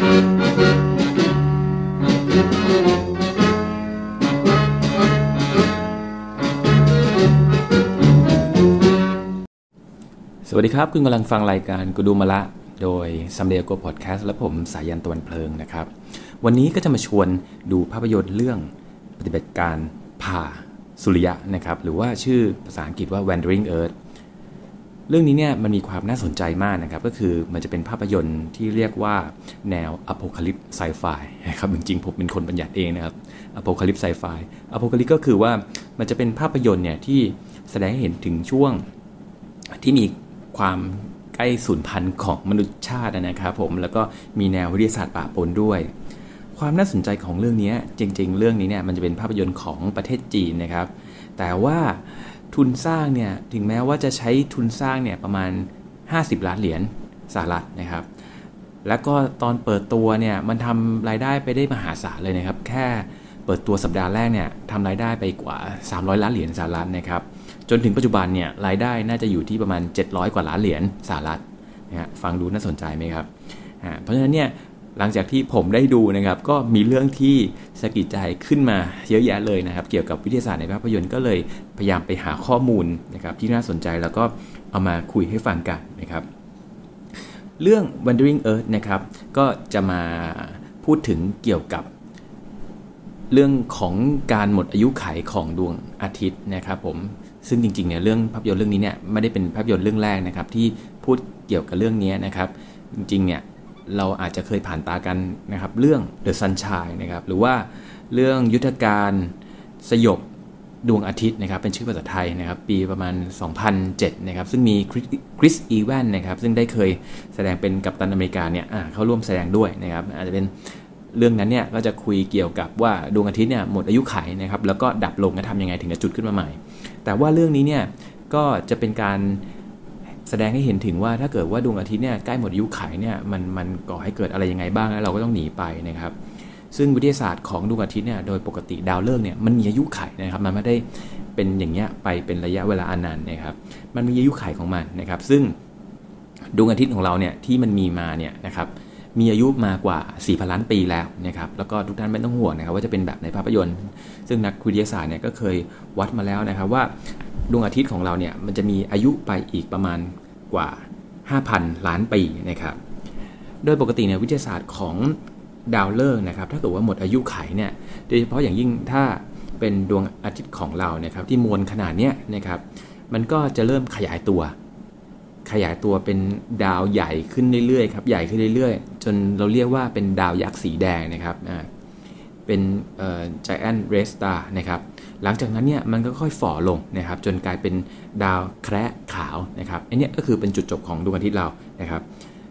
สวัสดีครับ คุณกำลังฟังรายการกูดูมาละ โดยซัมเด y โกพอดแคสต์และผมสายันตวันเพลิงนะครับ วันนี้ก็จะมาชวนดูภาพยนตร์เรื่องปฏิบัติการผ่าสุริยะนะครับ หรือว่าชื่อภาษาอังกฤษว่า Wandering Earth เรื่องนี้เนี่ยมันมีความน่าสนใจมากนะครับก็คือมันจะเป็นภาพยนตร์ที่เรียกว่าแนวอโพคาลิปไซไฟนะครับจริงๆผมเป็นคนบัญญัติเองนะครับอโพคาลิปไซไฟอโพคาลิปก็คือว่ามันจะเป็นภาพยนตร์เนี่ยที่แสดงให้เห็นถึงช่วงที่มีความใกล้สูญพันธุ์ของมนุษยชาตินะครับผมแล้วก็มีแนววิทยาศาสตร์ปะปนด้วย ความน่าสนใจของเรื่องนี้จริง ๆ เรื่องนี้เนี่ยมันจะเป็นภาพยนตร์ของประเทศจีนนะครับ แต่ว่า ทุนสร้างเนี่ยถึงแม้ว่าจะใช้ทุนสร้างเนี่ยประมาณ 50 ล้านเหรียญสหรัฐนะครับ แล้วก็ตอนเปิดตัวเนี่ยมันทำรายได้ไปได้มหาศาลเลยนะครับ แค่เปิดตัวสัปดาห์แรกเนี่ยทำรายได้ไปกว่า 300 ล้านเหรียญสหรัฐนะครับ จนถึงปัจจุบันเนี่ยรายได้น่าจะอยู่ที่ประมาณ 700 กว่าล้านเหรียญสหรัฐนะฮะฟังดูน่าสนใจไหมครับ เพราะฉะนั้นเนี่ย หลังจากที่ผมได้ดูนะครับ ก็มีเรื่องที่สะกิดใจขึ้นมาเยอะแยะเลยนะครับ เกี่ยวกับวิทยาศาสตร์ในภาพยนตร์ก็เลยพยายามไปหาข้อมูลนะครับ ที่น่าสนใจแล้วก็เอามาคุยให้ฟังกันนะครับ เรื่อง Wandering Earth นะครับ ก็จะมาพูดถึงเกี่ยวกับเรื่องของการหมดอายุไขของดวงอาทิตย์นะครับผมซึ่งจริงๆเนี่ยเรื่องภาพยนตร์เรื่องนี้เนี่ยไม่ได้เป็นภาพยนตร์เรื่องแรกนะครับที่พูดเกี่ยวกับเรื่องนี้นะครับ จริงๆเนี่ย เราอาจจะเคยผ่านตากันนะครับเรื่อง The Sunshine นะครับหรือว่าเรื่องยุทธการสยบดวงอาทิตย์นะครับเป็นชื่อภาษาไทยนะครับปีประมาณ 2007นะครับซึ่งมีคริสอีแวนนะครับซึ่งได้เคยแสดงเป็นกัปตันอเมริกาเนี่ยเข้าร่วมแสดงด้วยนะครับอาจจะเป็นเรื่องนั้นเนี่ยก็จะคุยเกี่ยวกับว่าดวงอาทิตย์เนี่ยหมดอายุไขนะครับแล้วก็ดับลงจะทำยังไงถึงจะจุดขึ้นมาใหม่ แต่ว่าเรื่องนี้เนี่ยก็จะเป็นการ แสดงให้เห็นถึงว่าถ้าเกิดว่าดวงอาทิตย์เนี่ยใกล้หมดอายุไขเนี่ยมันมันก่อให้เกิดอะไรยังไงบ้างแล้วเราก็ต้องหนีไปนะครับซึ่งวิทยาศาสตร์ของดวงอาทิตย์เนี่ยโดยปกติดาวฤกษ์เนี่ยมันมีอายุไขนะครับมันไม่ได้เป็นอย่างเงี้ยไปเป็นระยะเวลาอันนานนะครับมันมีอายุไขของมันนะครับซึ่งดวงอาทิตย์ของเราเนี่ยที่มันมีมาเนี่ยนะครับมีอายุมากว่า4พันล้านปีแล้วนะครับแล้วก็ทุกท่านไม่ต้องห่วงนะครับว่าจะเป็นแบบในภาพยนตร์ ซึ่งนักวิทยาศาสตร์เนี่ยก็เคยวัดมาแล้วนะครับว่าดวงอาทิตย์ของเราเนี่ยมันจะมีอายุไปอีกประมาณ กว่า 5,000 ล้านปีนะครับ โดยปกติเนี่ยวิทยาศาสตร์ของดาวฤกษ์นะครับถ้าเกิดว่าหมดอายุไขเนี่ยโดยเฉพาะอย่างยิ่งถ้าเป็นดวงอาทิตย์ของเรานะครับที่มวลขนาดเนี้ยนะครับมันก็จะเริ่มขยายตัว ขยายตัวเป็นดาวใหญ่ขึ้นเรื่อยๆครับใหญ่ขึ้นเรื่อยๆ จนเราเรียกว่าเป็นดาวยักษ์สีแดงนะครับเป็นเอ่อ giant red star นะครับ หลังจากนั้นเนี่ยมันก็ค่อยฝ่อลงนะครับจนกลายเป็นดาวแคระขาวนะครับอันนี้ก็คือเป็นจุดจบของดวงอาทิตย์เรานะครับ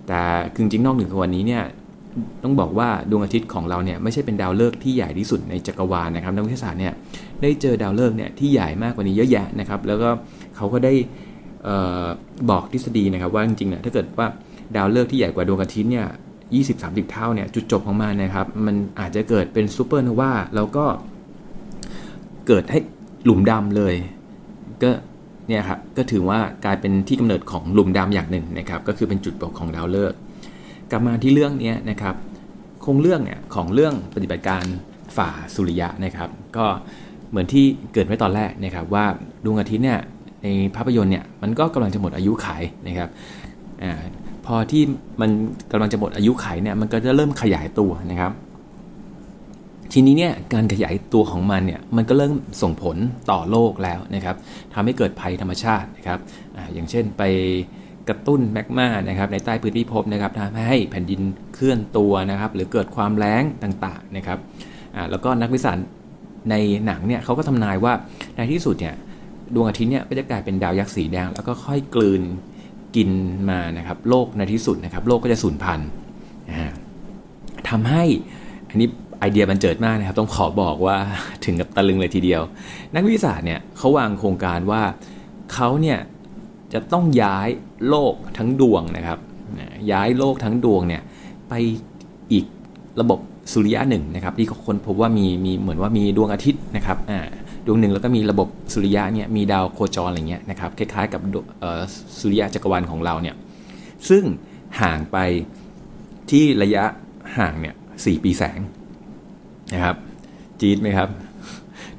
แต่จริงๆนอกเหนือจากวันนี้เนี่ยต้องบอกว่าดวงอาทิตย์ของเราเนี่ยไม่ใช่เป็นดาวฤกษ์ที่ใหญ่ที่สุดในจักรวาลนะครับนักวิทยาศาสตร์เนี่ยได้เจอดาวฤกษ์เนี่ยที่ใหญ่มากกว่านี้เยอะแยะนะครับแล้วก็เขาก็ได้ออบอกทฤษฎีนะครับว่าจริงๆเนี่ยถ้าเกิดว่าดาวฤกษ์ที่ใหญ่กว่าดวงอาทิตย์เนี่ย20-30 เท่าเนี่ยจุดจบของมันนะครับมันอาจจะเกิดเป็นซูเปอร์โนวาแล้วก็ เกิดให้หลุมดำเลย ก็เนี่ยครับก็ถือว่ากลายเป็นที่กำเนิดของหลุมดำอย่างหนึ่งนะครับก็คือเป็นจุดจบของดาวฤกษ์กลับมาที่เรื่องนี้นะครับคงเรื่องเนี่ยของเรื่องปฏิบัติการฝ่าสุริยะนะครับ ก็เหมือนที่เกิดไว้ตอนแรกนะครับว่าดวงอาทิตย์เนี่ยในภาพยนตร์เนี่ยมันก็กำลังจะหมดอายุขัยนะครับอ่าพอที่มันกำลังจะหมดอายุขัยเนี่ยมันก็จะเริ่มขยายตัวนะครับ ทีนี้เนี่ยการขยายตัวของมันเนี่ยมันก็เริ่มส่งผลต่อโลกแล้วนะครับทำให้เกิดภัยธรรมชาตินะครับออย่างเช่นไปกระตุ้นแมกมานะครับในใต้พื้นที่ภพนะครับทำให้แผ่นดินเคลื่อนตัวนะครับหรือเกิดความแล้งต่างๆนะครับแล้วก็นักวิสัยในหนังเนี่ยเขาก็ทำนายว่าในที่สุดเนี่ยดวงอาทิตย์เนี่ยก็จะกลายเป็นดาวยักษ์สีแดง แล้วก็ค่อยกลืนกินมานะครับโลกในที่สุดนะครับโลกก็จะสูญพันธุ์ทำให้อันนี้ ไอเดียมันเจิดมากนะครับ ต้องขอบอกว่าถึงกับตะลึงเลยทีเดียว นักวิทยาศาสตร์เนี่ยเขาวางโครงการว่าเขาเนี่ยจะต้องย้ายโลกทั้งดวงนะครับ ย้ายโลกทั้งดวงเนี่ยไปอีกระบบสุริยะหนึ่งนะครับ ที่คนพบว่ามีมีเหมือนว่ามีดวงอาทิตย์นะครับดวงหนึ่งแล้วก็มีระบบสุริยะเนี่ยมีดาวโคจรอะไรเงี้ยนะครับคล้ายๆกับสุริยะจักรวาลของเราเนี่ยซึ่งห่างไปที่ระยะห่างเนี่ยสี่ปีแสง นะครับ จี๊ดไหมครับ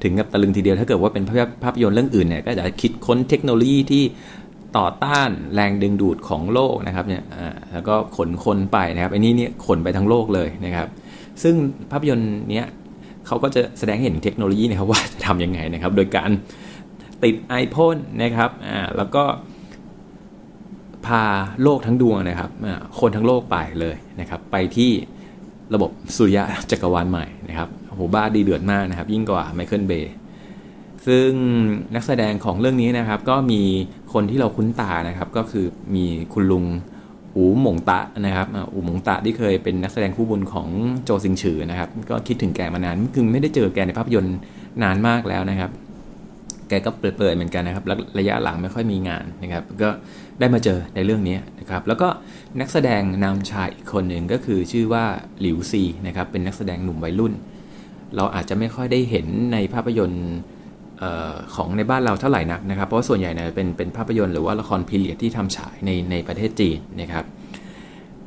ถึงกับตะลึงทีเดียวถ้าเกิดว่าเป็นภาพยนตร์เรื่องอื่นเนี่ยก็จะคิดค้นเทคโนโลยีที่ต่อต้านแรงดึงดูดของโลกนะครับเนี่ยแล้วก็ขนคนไปนะครับอันนี้เนี่ยขนไปทั้งโลกเลยนะครับ ซึ่งภาพยนตร์เนี้ยเขาก็จะแสดงเห็นเทคโนโลยีนะครับว่าจะทำยังไงนะครับ โดยการติดไอพ่นนะครับอ่าแล้วก็พาโลกทั้งดวงนะครับคนทั้งโลกไปเลยนะครับ ไปที่ ระบบสุริยะจักรวาลใหม่นะครับโหบ้าดีเดือดมากนะครับ ยิ่งกว่าไมเคิลเบย์ซึ่งนักแสดงของเรื่องนี้นะครับ ก็มีคนที่เราคุ้นตานะครับ ก็คือมีคุณลุงอูหมงตะนะครับอูหมงตะที่เคยเป็นนักแสดงคู่บุญของโจซิงฉือนะครับ ก็คิดถึงแกมานานคือไม่ได้เจอแกในภาพยนตร์นานมากแล้วนะครับ แกก็เปิดๆเหมือนกันนะครับระยะหลังไม่ค่อยมีงานนะครับ ก็ได้มาเจอในเรื่องนี้นะครับ แล้วก็นักแสดงนำชายอีกคนหนึ่งก็คือชื่อว่าหลิวซีนะครับ เป็นนักแสดงหนุ่มวัยรุ่น เราอาจจะไม่ค่อยได้เห็นในภาพยนตร์ของในบ้านเราเท่าไหร่นักนะครับ เพราะว่าส่วนใหญ่เนี่ยเป็นเป็นภาพยนตร์หรือว่าละครพีเรียดที่ทำฉายในในประเทศจีนนะครับ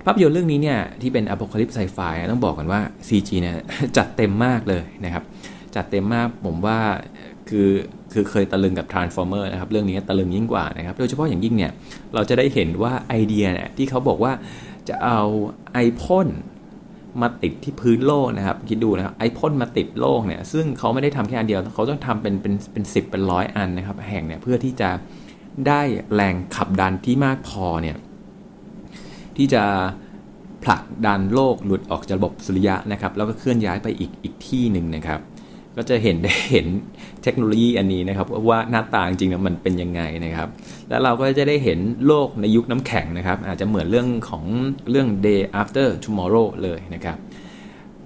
ภาพยนตร์เรื่องนี้เนี่ยที่เป็นอ p o c a l y p ไซไฟต้องบอกกันว่า CG เนี่ยจัดเต็มมากเลยนะครับ จัดเต็มมากผมว่าคือ คือเคยตะลึงกับ Transformer นะครับเรื่องนี้ตะลึงยิ่งกว่านะครับโดยเฉพาะอย่างยิ่งเนี่ยเราจะได้เห็นว่าไอเดียเนี่ยที่เขาบอกว่าจะเอาไอพ่นมาติดที่พื้นโลกนะครับ คิดดูนะครับไอพ่นมาติดโลกเนี่ยซึ่งเขาไม่ได้ทำแค่อันเดียวเขาต้องทำเป็นเป็นเป็นสิบเป็นร้อยอันนะครับ แห่งเนี่ยเพื่อที่จะได้แรงขับดันที่มากพอเนี่ยที่จะผลักดันโลกหลุดออกจากระบบสุริยะนะครับ แล้วก็เคลื่อนย้ายไปอีกอีกที่หนึ่งนะครับ ก็จะเห็นได้เห็นเทคโนโลยีอันนี้นะครับว่าหน้าตาจริงๆมันเป็นยังไงนะครับ แล้วเราก็จะได้เห็นโลกในยุคน้ำแข็งนะครับ อาจจะเหมือนเรื่องของเรื่อง day after tomorrow เลยนะครับ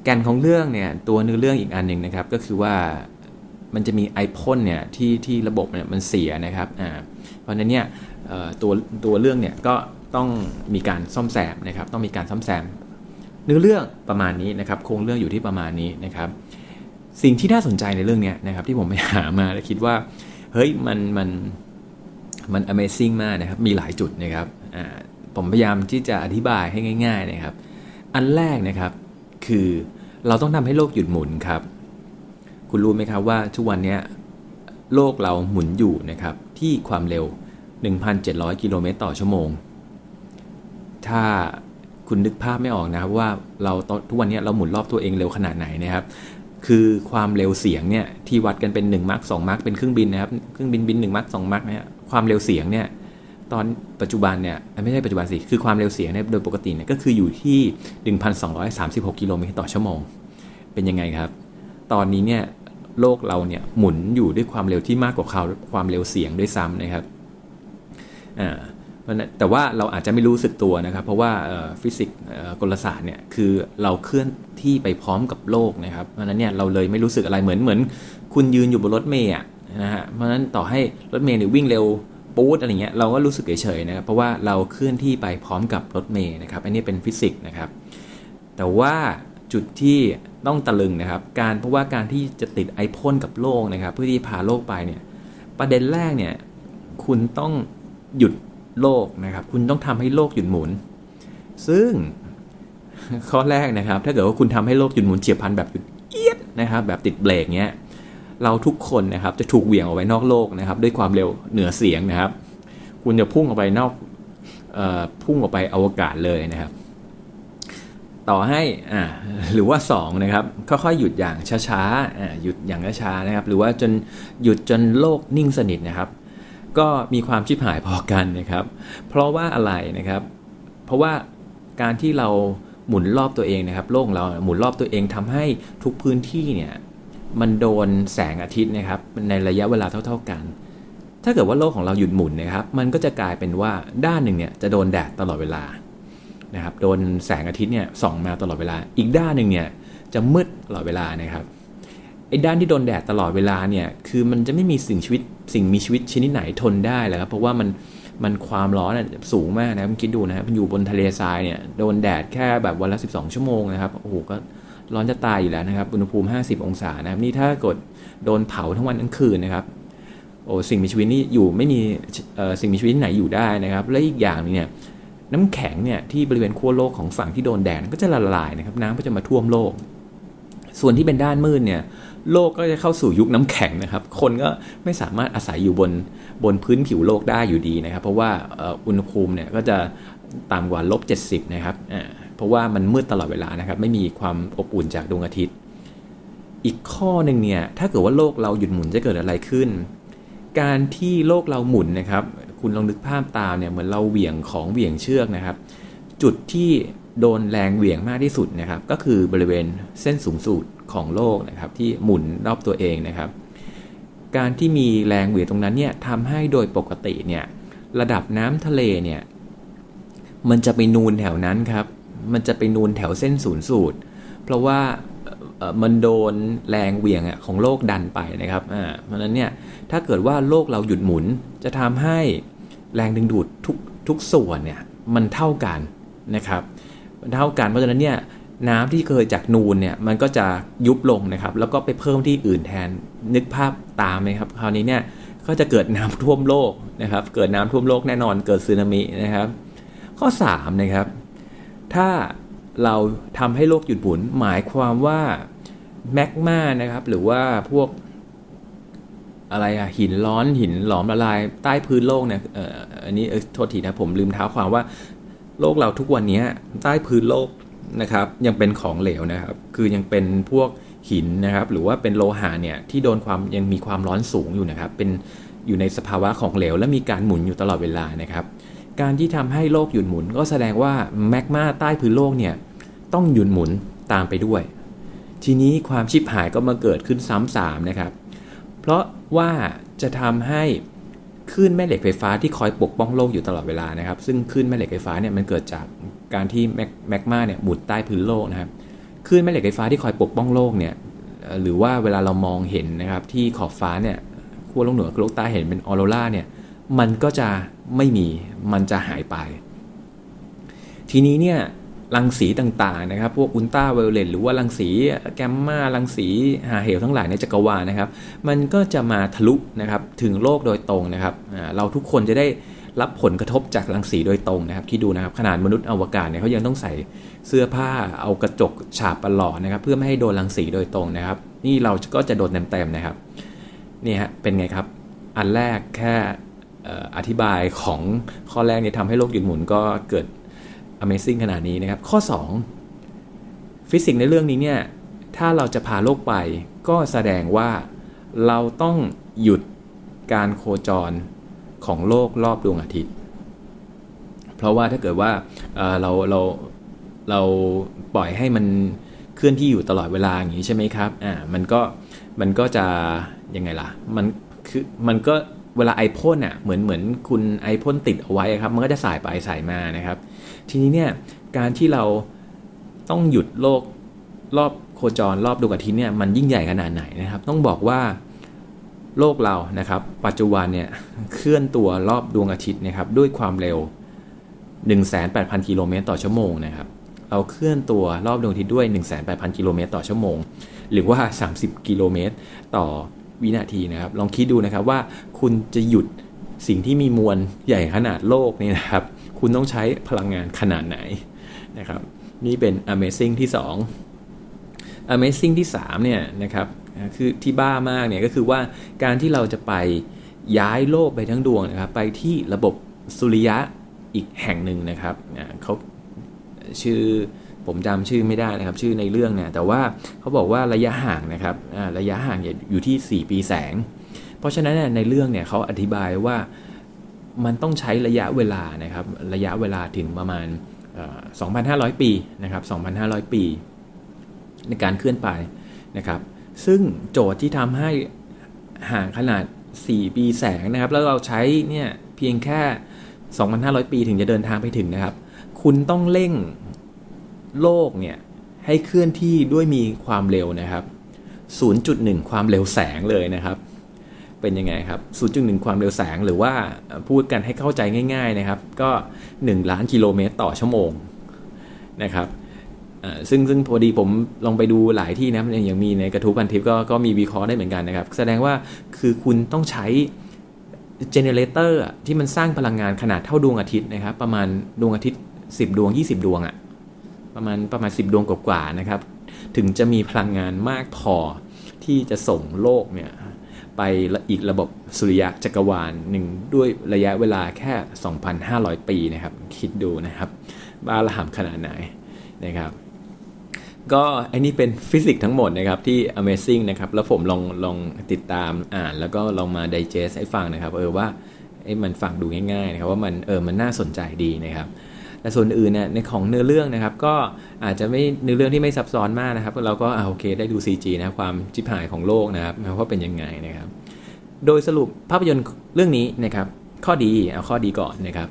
แกนของเรื่องเนี่ยตัวเนื้อเรื่องอีกอันหนึ่งนะครับ ก็คือว่ามันจะมีไอพ่นเนี่ยที่ที่ระบบเนี่ยมันเสียนะครับอ่าเพราะนั้นเนี่ยตัวตัวเรื่องเนี่ยก็ต้องมีการซ่อมแซมนะครับ ต้องมีการซ่อมแซมเนื้อเรื่องประมาณนี้นะครับ โครงเรื่องอยู่ที่ประมาณนี้นะครับ สิ่งที่น่าสนใจในเรื่องนี้นะครับที่ผมไปหามาแล้วคิดว่า เฮ้ยมันมันมัน Amazing มากนะครับ มีหลายจุดนะครับผมพยายามที่จะอธิบายให้ง่าย ๆนะครับ อันแรกนะครับคือเราต้องทำให้โลกหยุดหมุนครับ คุณรู้ไหมครับว่าทุกวันนี้โลกเราหมุนอยู่นะครับ ที่ความเร็ว 1,700 กิโลเมตรต่อชั่วโมง ถ้าคุณนึกภาพไม่ออกนะครับว่าเราทุกวันนี้เราหมุนรอบตัวเองเร็วขนาดไหนนะครับ คือความเร็วเสียงเนี่ยที่วัดกันเป็น1มาร์ก2มาร์กเป็นเครื่องบินนะครับเครื่องบินบิน1มาร์ก2มาร์กเนี่ยความเร็วเสียงเนี่ยตอนปัจจุบันเนี่ยไม่ใช่ปัจจุบันสิคือความเร็วเสียงเนี่ยโดยปกติเนี่ยก็คืออยู่ที่ 1,236 กิโลเมตรต่อชั่วโมง เป็นยังไงครับ ตอนนี้เนี่ยโลกเราเนี่ยหมุนอยู่ด้วยความเร็วที่มากกว่าความเร็วเสียงด้วยซ้ำนะครับอ่า แต่ว่าเราอาจจะไม่รู้สึกตัวนะครับ เพราะว่าฟิสิกส์กลศาสตร์เนี่ยคือเราเคลื่อนที่ไปพร้อมกับโลกนะครับ เพราะนั้นเนี่ยเราเลยไม่รู้สึกอะไรเหมือนเหมือน คุณยืนอยู่บนรถเมย์นะฮะเพราะนั้นต่อให้รถเมย์เนี่ยวิ่งเร็วปู๊ดอะไรเงี้ยเราก็รู้สึกเฉยๆนะครับเพราะว่าเราเคลื่อนที่ไปพร้อมกับรถเมย์นะครับ อันนี้เป็นฟิสิกส์นะครับ แต่ว่าจุดที่ต้องตะลึงนะครับ การเพราะว่าการที่จะติดไอพ่นกับโลกนะครับ เพื่อที่พาโลกไปเนี่ยประเด็นแรกเนี่ยคุณต้องหยุด โลกนะครับ คุณต้องทำให้โลกหยุดหมุน ซึ่งข้อแรกนะครับ ถ้าเกิดว่าคุณทำให้โลกหยุดหมุนเฉียบพลันแบบหยุดเอียดนะครับ แบบติดเบรกเงี้ย เราทุกคนนะครับจะถูกเหวี่ยงออกไปนอกโลกนะครับ ด้วยความเร็วเหนือเสียงนะครับ คุณจะพุ่งออกไปนอกอพุ่งออกไปอวกาศเลยนะครับ ต่อให้อ่าหรือว่า2นะครับค่อยๆหยุดอย่างช้าๆอ่าหยุดอย่างช้าๆนะครับ หรือว่าจนหยุดจนโลกนิ่งสนิทนะครับ ก็มีความชิบหายพอกันนะครับ เพราะว่าอะไรนะครับ เพราะว่าการที่เราหมุนรอบตัวเองนะครับ โลกเราหมุนรอบตัวเองทำให้ทุกพื้นที่เนี่ยมันโดนแสงอาทิตย์นะครับในระยะเวลาเท่า ๆกัน ถ้าเกิดว่าโลกของเราหยุดหมุนนะครับ มันก็จะกลายเป็นว่าด้านหนึ่งเนี่ยจะโดนแดดตลอดเวลานะครับ โดนแสงอาทิตย์เนี่ยส่องมาตลอดเวลา อีกด้านหนึ่งเนี่ยจะมืดตลอดเวลานะครับ ไอ้ด้านที่โดนแดดตลอดเวลาเนี่ย คือมันจะไม่มีสิ่งชีวิตสิ่งมีชีวิตชนิดไหนทนได้เลยครับเพราะว่ามันมันความร้อนสูงมากนะคุณคิดดูนะครับมันอยู่บนทะเลทรายเนี่ยโดนแดดแค่แบบวันละ 12 ชั่วโมงนะครับโอ้โหก็ร้อนจะตายอยู่แล้วนะครับอุณหภูมิ 50 องศานะครับนี่ถ้ากดโดนเผาทั้งวันทั้งคืนนะครับโอ้สิ่งมีชีวิตนี่อยู่ไม่มีสิ่งมีชีวิตไหนอยู่ได้นะครับ และอีกอย่างนึงเนี่ยน้ำแข็งเนี่ยที่บริเวณขั้วโลกของฝั่งที่โดนแดดก็จะละลายนะครับน้ำก็จะมาท่วมโลก ส่วนที่เป็นด้านมืดเนี่ยโลกก็จะเข้าสู่ยุคน้ำแข็งนะครับ คนก็ไม่สามารถอาศัยอยู่บนบนพื้นผิวโลกได้อยู่ดีนะครับ เพราะว่าอุณหภูมิเนี่ยก็จะต่ำกว่าลบ70นะครับเพราะว่ามันมืดตลอดเวลานะครับ ไม่มีความอบอุ่นจากดวงอาทิตย์ อีกข้อหนึ่งเนี่ยถ้าเกิดว่าโลกเราหยุดหมุนจะเกิดอะไรขึ้น การที่โลกเราหมุนนะครับ คุณลองนึกภาพตามเนี่ยเหมือนเราเหวี่ยงของเหวี่ยงเชือกนะครับ จุดที่ โดนแรงเหวี่ยงมากที่สุดนะครับ ก็คือบริเวณเส้นสูงสุดของโลกนะครับ ที่หมุนรอบตัวเองนะครับ การที่มีแรงเหวี่ยงตรงนั้นเนี่ยทำให้โดยปกติเนี่ยระดับน้ำทะเลเนี่ยมันจะไปนูนแถวนั้นครับ มันจะไปนูนแถวเส้นศูนย์สูตร เพราะว่ามันโดนแรงเหวี่ยงของโลกดันไปนะครับอ่าเพราะนั้นเนี่ยถ้าเกิดว่าโลกเราหยุดหมุนจะทำให้แรงดึงดูดทุกทุกส่วนเนี่ยมันเท่ากันนะครับ เท่ากันเพราะฉะนั้นเนี่ยน้ำที่เคยจากนูนเนี่ยมันก็จะยุบลงนะครับ แล้วก็ไปเพิ่มที่อื่นแทนนึกภาพตามไหมครับคราวนี้เนี่ยก็จะเกิดน้ำท่วมโลกนะครับ เกิดน้ำท่วมโลกแน่นอนเกิดสึนามินะครับ ข้อ3นะครับ ถ้าเราทำให้โลกหยุดหมุนหมายความว่าแมกมานะครับ หรือว่าพวกอะไรอะหินร้อนหินหลอมละลายใต้พื้นโลกเนี่ยเอออันนี้โทษทีนะผมลืมเท้าความว่า โลกเราทุกวันนี้ใต้พื้นโลกนะครับ ยังเป็นของเหลวนะครับ คือยังเป็นพวกหินนะครับ หรือว่าเป็นโลหะเนี่ยที่โดนความยังมีความร้อนสูงอยู่นะครับ เป็นอยู่ในสภาวะของเหลว และมีการหมุนอยู่ตลอดเวลานะครับ การที่ทำให้โลกหยุดหมุน ก็แสดงว่าแมกมาใต้พื้นโลกเนี่ยต้องหยุดหมุนตามไปด้วย ทีนี้ความชิบหายก็มาเกิดขึ้นซ้ำสามนะครับ เพราะว่าจะทำให้ คลื่นแม่เหล็กไฟฟ้าที่คอยปกป้องโลกอยู่ตลอดเวลานะครับ ซึ่งคลื่นแม่เหล็กไฟฟ้าเนี่ยมันเกิดจากการที่แมกมาเนี่ยหมุนใต้พื้นโลกนะครับคลื่นแม่เหล็กไฟฟ้าที่คอยปกป้องโลกเนี่ยหรือว่าเวลาเรามองเห็นนะครับที่ขอบฟ้าเนี่ยขั้วโลกเหนือกับโลกใต้เห็นเป็นออโรราเนี่ยมันก็จะไม่มีมันจะหายไป ทีนี้เนี่ย รังสีต่างๆนะครับ พวกอุลตราไวโอเลตหรือว่ารังสีแกมมารังสีหาเหวทั้งหลายในจักรวาลนะครับ มันก็จะมาทะลุนะครับถึงโลกโดยตรงนะครับเราทุกคนจะได้รับผลกระทบจากรังสีโดยตรงนะครับ ที่ดูนะครับขนาดมนุษย์อวกาศเนี่ยเขายังต้องใส่เสื้อผ้าเอากระจกฉาบประหลอดนะครับ เพื่อไม่ให้โดนรังสีโดยตรงนะครับ นี่เราก็จะโดนเต็มๆนะครับนี่ฮะเป็นไงครับ อันแรกแค่อธิบายของข้อแรกเนี่ยทำให้โลกหยุดหมุนก็เกิด Amazing ขนาดนี้นะครับ ข้อ 2 ฟิสิกส์ในเรื่องนี้เนี่ย ถ้าเราจะพาโลกไป ก็แสดงว่าเราต้องหยุดการโคจรของโลกรอบดวงอาทิตย์ เพราะว่าถ้าเกิดว่าเราเราเราปล่อยให้มันเคลื่อนที่อยู่ตลอดเวลาอย่างนี้ใช่ไหมครับ อ่า มันก็มันก็จะยังไงล่ะ มันคือมันก็ เวลาไอพ่นอะเหมือนเหมือนคุณไอพ่นติดเอาไว้ครับ มันก็จะสายไปสายมานะครับ ทีนี้เนี่ยการที่เราต้องหยุดโลกรอบโคจรรอบดวงอาทิตย์เนี่ยมันยิ่งใหญ่ขนาดไหนนะครับ ต้องบอกว่าโลกเรานะครับ ปัจจุบันเนี่ยเคลื่อนตัวรอบดวงอาทิตย์นะครับ ด้วยความเร็ว 18,000 กิโลเมตรต่อชั่วโมงนะครับเราเคลื่อนตัวรอบดวงอาทิตย์ด้วย 18,000 กิโลเมตรต่อชั่วโมง หรือว่า 30 กิโลเมตรต่อ วินาทีนะครับ ลองคิดดูนะครับว่าคุณจะหยุดสิ่งที่มีมวลใหญ่ขนาดโลกนี่นะครับ คุณต้องใช้พลังงานขนาดไหนนะครับ นี่เป็น Amazing ที่ 2 Amazing ที่3เนี่ยนะครับคือที่บ้ามากเนี่ยก็คือว่าการที่เราจะไปย้ายโลกไปทั้งดวงนะครับ ไปที่ระบบสุริยะอีกแห่งหนึ่งนะครับเขาชื่อ ผมจำชื่อไม่ได้นะครับ ชื่อในเรื่องเนี่ยแต่ว่าเขาบอกว่าระยะห่างนะครับระยะห่างอยู่ที่ 4 ปีแสง เพราะฉะนั้นในเรื่องเนี่ยเขาอธิบายว่ามันต้องใช้ระยะเวลานะครับระยะเวลาถึงประมาณ 2,500 ปีนะครับ2,500 ปี ในการเคลื่อนไปนะครับ ซึ่งโจทย์ที่ทำให้ห่างขนาด 4 ปีแสงนะครับ แล้วเราใช้เนี่ยเพียงแค่ 2,500 ปีถึงจะเดินทางไปถึงนะครับ คุณต้องเร่ง โลกเนี่ยให้เคลื่อนที่ด้วยมีความเร็วนะครับ 0.1 ความเร็วแสงเลยนะครับ เป็นยังไงครับ 0.1 ความเร็วแสงหรือว่าพูดกันให้เข้าใจง่ายๆนะครับ ก็ 1 ล้านกิโลเมตรต่อชั่วโมงนะครับซึ่งซึ่งพอดีผมลองไปดูหลายที่นะอย่างมีในกระทู้พันทิปก็ก็มีวิเคราะห์ได้เหมือนกันนะครับ แสดงว่าคือคุณต้องใช้generator ที่มันสร้างพลังงานขนาดเท่าดวงอาทิตย์นะครับ ประมาณดวงอาทิตย์ 10 ดวง 20 ดวงอะ่ะ ประมาณประมาณ 10 ดวงกว่าๆนะครับ ถึงจะมีพลังงานมากพอที่จะส่งโลกเนี่ยไปอีกระบบสุริยะจักรวาลหนึ่งด้วยระยะเวลาแค่ 2,500 ปีนะครับ คิดดูนะครับบ้าระห่ำขนาดไหนนะครับ ก็อันนี้เป็นฟิสิกส์ทั้งหมดนะครับที่ Amazing นะครับ แล้วผมลองลองติดตามอ่านแล้วก็ลองมา digest ให้ฟังนะครับ เออว่าไอ้มันฟังดูง่ายๆนะครับว่ามันเออมันน่าสนใจดีนะครับ แต่ส่วนอื่นเนี่ยในของเนื้อเรื่องนะครับ ก็อาจจะไม่เนื้อเรื่องที่ไม่ซับซ้อนมากนะครับเราก็โอเค ได้ดู CG นะความจิบหายของโลกนะครับว่าเป็นยังไงนะครับ โดยสรุปภาพยนตร์เรื่องนี้นะครับ ข้อดีเอาข้อดีก่อนนะครับ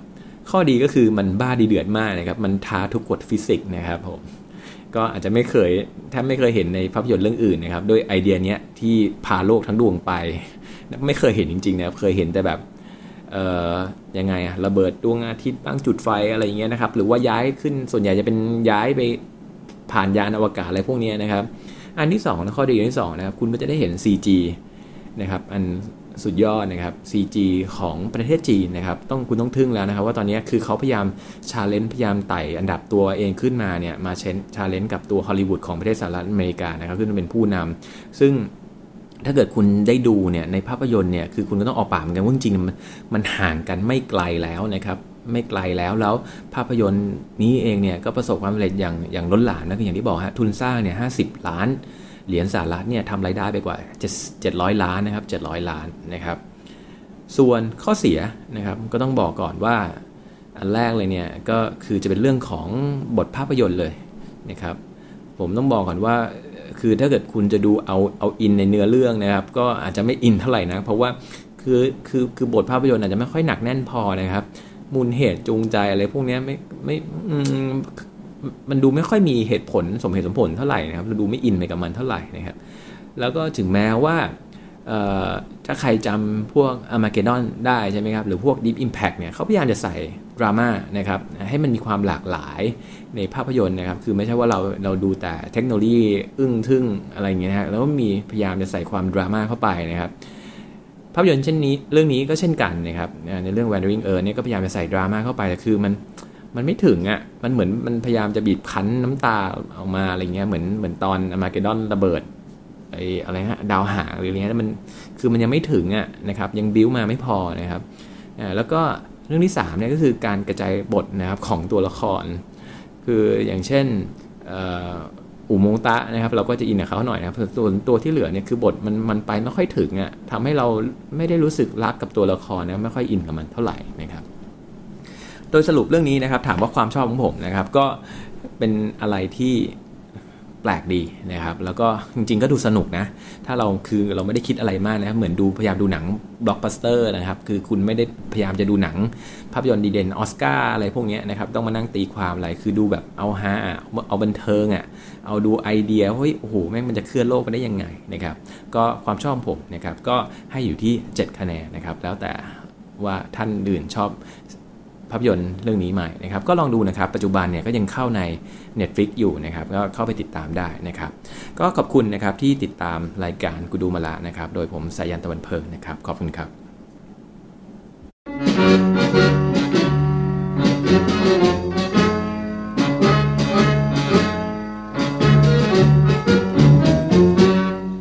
ข้อดีก็คือมันบ้าดีเดือดมากนะครับ มันท้าทุกกฎฟิสิกส์นะครับผมก็อาจจะไม่เคยถ้าไม่เคยเห็นในภาพยนตร์เรื่องอื่นนะครับโดยไอเดียเนี้ยที่พาโลกทั้งดวงไป ไม่เคยเห็นจริงๆนะครับเคยเห็นแต่แบบ ยังไงอะระเบิดดวงอาทิตย์บ้างจุดไฟอะไรอย่างเงี้ยนะครับ หรือว่าย้ายขึ้นส่วนใหญ่จะเป็นย้ายไปผ่านยานอวกาศอะไรพวกนี้นะครับ อันที่2นะข้อดีอันที่2นะครับคุณก็จะได้เห็น CG นะครับอันสุดยอดนะครับ CG ของประเทศจีนนะครับต้องคุณต้องทึ่งแล้วนะครับ ว่าตอนนี้คือเขาพยายามchallenge พยายามไต่อันดับตัวเองขึ้นมาเนี่ยมาเชน challenge กับตัวฮอลลีวูดของประเทศสหรัฐอเมริกานะครับขึ้นมาเป็นผู้นำซึ่ง ถ้าเกิดคุณได้ดูเนี่ยในภาพยนตร์เนี่ยคือคุณก็ต้องออกปากเหมือนกันว่าจริงๆมันมันห่างกันไม่ไกลแล้วนะครับไม่ไกลแล้วแล้วภาพยนตร์นี้เองเนี่ยก็ประสบความสำเร็จอย่างอย่างล้นหลามนะคืออย่างที่บอกฮะทุนสร้างเนี่ยห้ล้าน เหรียญสหรัฐเนี่ยทำรายได้ไปกว่า700 ล้านนะครับ700 ล้านนะครับ ส่วนข้อเสียนะครับก็ต้องบอกก่อนว่าอันแรกเลยเนี่ยก็คือจะเป็นเรื่องของบทภาพยนตร์เลยนะครับผมต้องบอกก่อนว่า คือถ้าเกิดคุณจะดูเอาเอาอินในเนื้อเรื่องนะครับ ก็อาจจะไม่อินเท่าไหร่นะ เพราะว่าคือคือคือบทภาพยนตร์อาจจะไม่ค่อยหนักแน่นพอนะครับ มูลเหตุจูงใจอะไรพวกนี้ไม่ไม่มันดูไม่ค่อยมีเหตุผลสมเหตุสมผลเท่าไหร่นะครับเราดูไม่อินไปกับมันเท่าไหร่นะครับ แล้วก็ถึงแม้ว่า ถ้าใครจำพวกอมาเกดอนได้ใช่ไหมครับ หรือพวก Deep Impact เนี่ยเขาพยายามจะใส่ดราม่านะครับ ให้มันมีความหลากหลายในภาพยนตร์นะครับ คือไม่ใช่ว่าเราเราดูแต่เทคโนโลยีอึ้งทึ่งอะไรอย่างเงี้ยนะแล้วก็มีพยายามจะใส่ความดราม่าเข้าไปนะครับ ภาพยนตร์เช่นนี้เรื่องนี้ก็เช่นกันนะครับ ในเรื่อง Wandering Earth เนี่ยก็พยายามจะใส่ดราม่าเข้าไปแต่คือมันมันไม่ถึงอะ่ะ มันเหมือนมันพยายามจะบีบคั้นน้ำตาออกมาอะไรเงี้ย เหมือนเหมือนตอนอมาเกดอนระเบิด ไออะไรฮะดาวหางหรืออะไรเงี้ยมันคือมันยังไม่ถึงอะนะครับยังบิ้วมาไม่พอนะครับอ่าแล้วก็เรื่องที่3เนี่ยก็คือการกระจายบทนะครับของตัวละคร คืออย่างเช่นอูมงตะนะครับเราก็จะอินกับเขาหน่อยนะครับส่วนตัวที่เหลือเนี่ยคือบทมันมันไปไม่ค่อยถึงอะทำให้เราไม่ได้รู้สึกรักกับตัวละครนะไม่ค่อยอินกับมันเท่าไหร่นะครับ โดยสรุปเรื่องนี้นะครับถามว่าความชอบของผมนะครับก็เป็นอะไรที่ แปลกดีนะครับ แล้วก็จริงๆก็ดูสนุกนะ ถ้าเราคือเราไม่ได้คิดอะไรมากนะเหมือนดูพยายามดูหนังบล็อกบัสเตอร์นะครับ คือคุณไม่ได้พยายามจะดูหนัง ภาพยนตร์ดีเด่นออสการ์อะไรพวกนี้นะครับ ต้องมานั่งตีความอะไร คือดูแบบเอาฮาเอาบันเทิงอะ เอาดูไอเดีย เฮ้ย โอ้โห แม่งมันจะเคลื่อนโลกไปได้ยังไงนะครับ ก็ความชอบผมนะครับ ก็ให้อยู่ที่ 7 คะแนนนะครับ แล้วแต่ว่าท่านอื่นชอบ ภาพยนตร์เรื่องนี้ใหม่นะครับ ก็ลองดูนะครับ ปัจจุบันเนี่ยก็ยังเข้าใน Netflix อยู่นะครับ ก็เข้าไปติดตามได้นะครับ ก็ขอบคุณนะครับที่ติดตามรายการกูดูมาละนะครับ โดยผมสายันตะวันเพิงนะครับ ขอบคุณครับ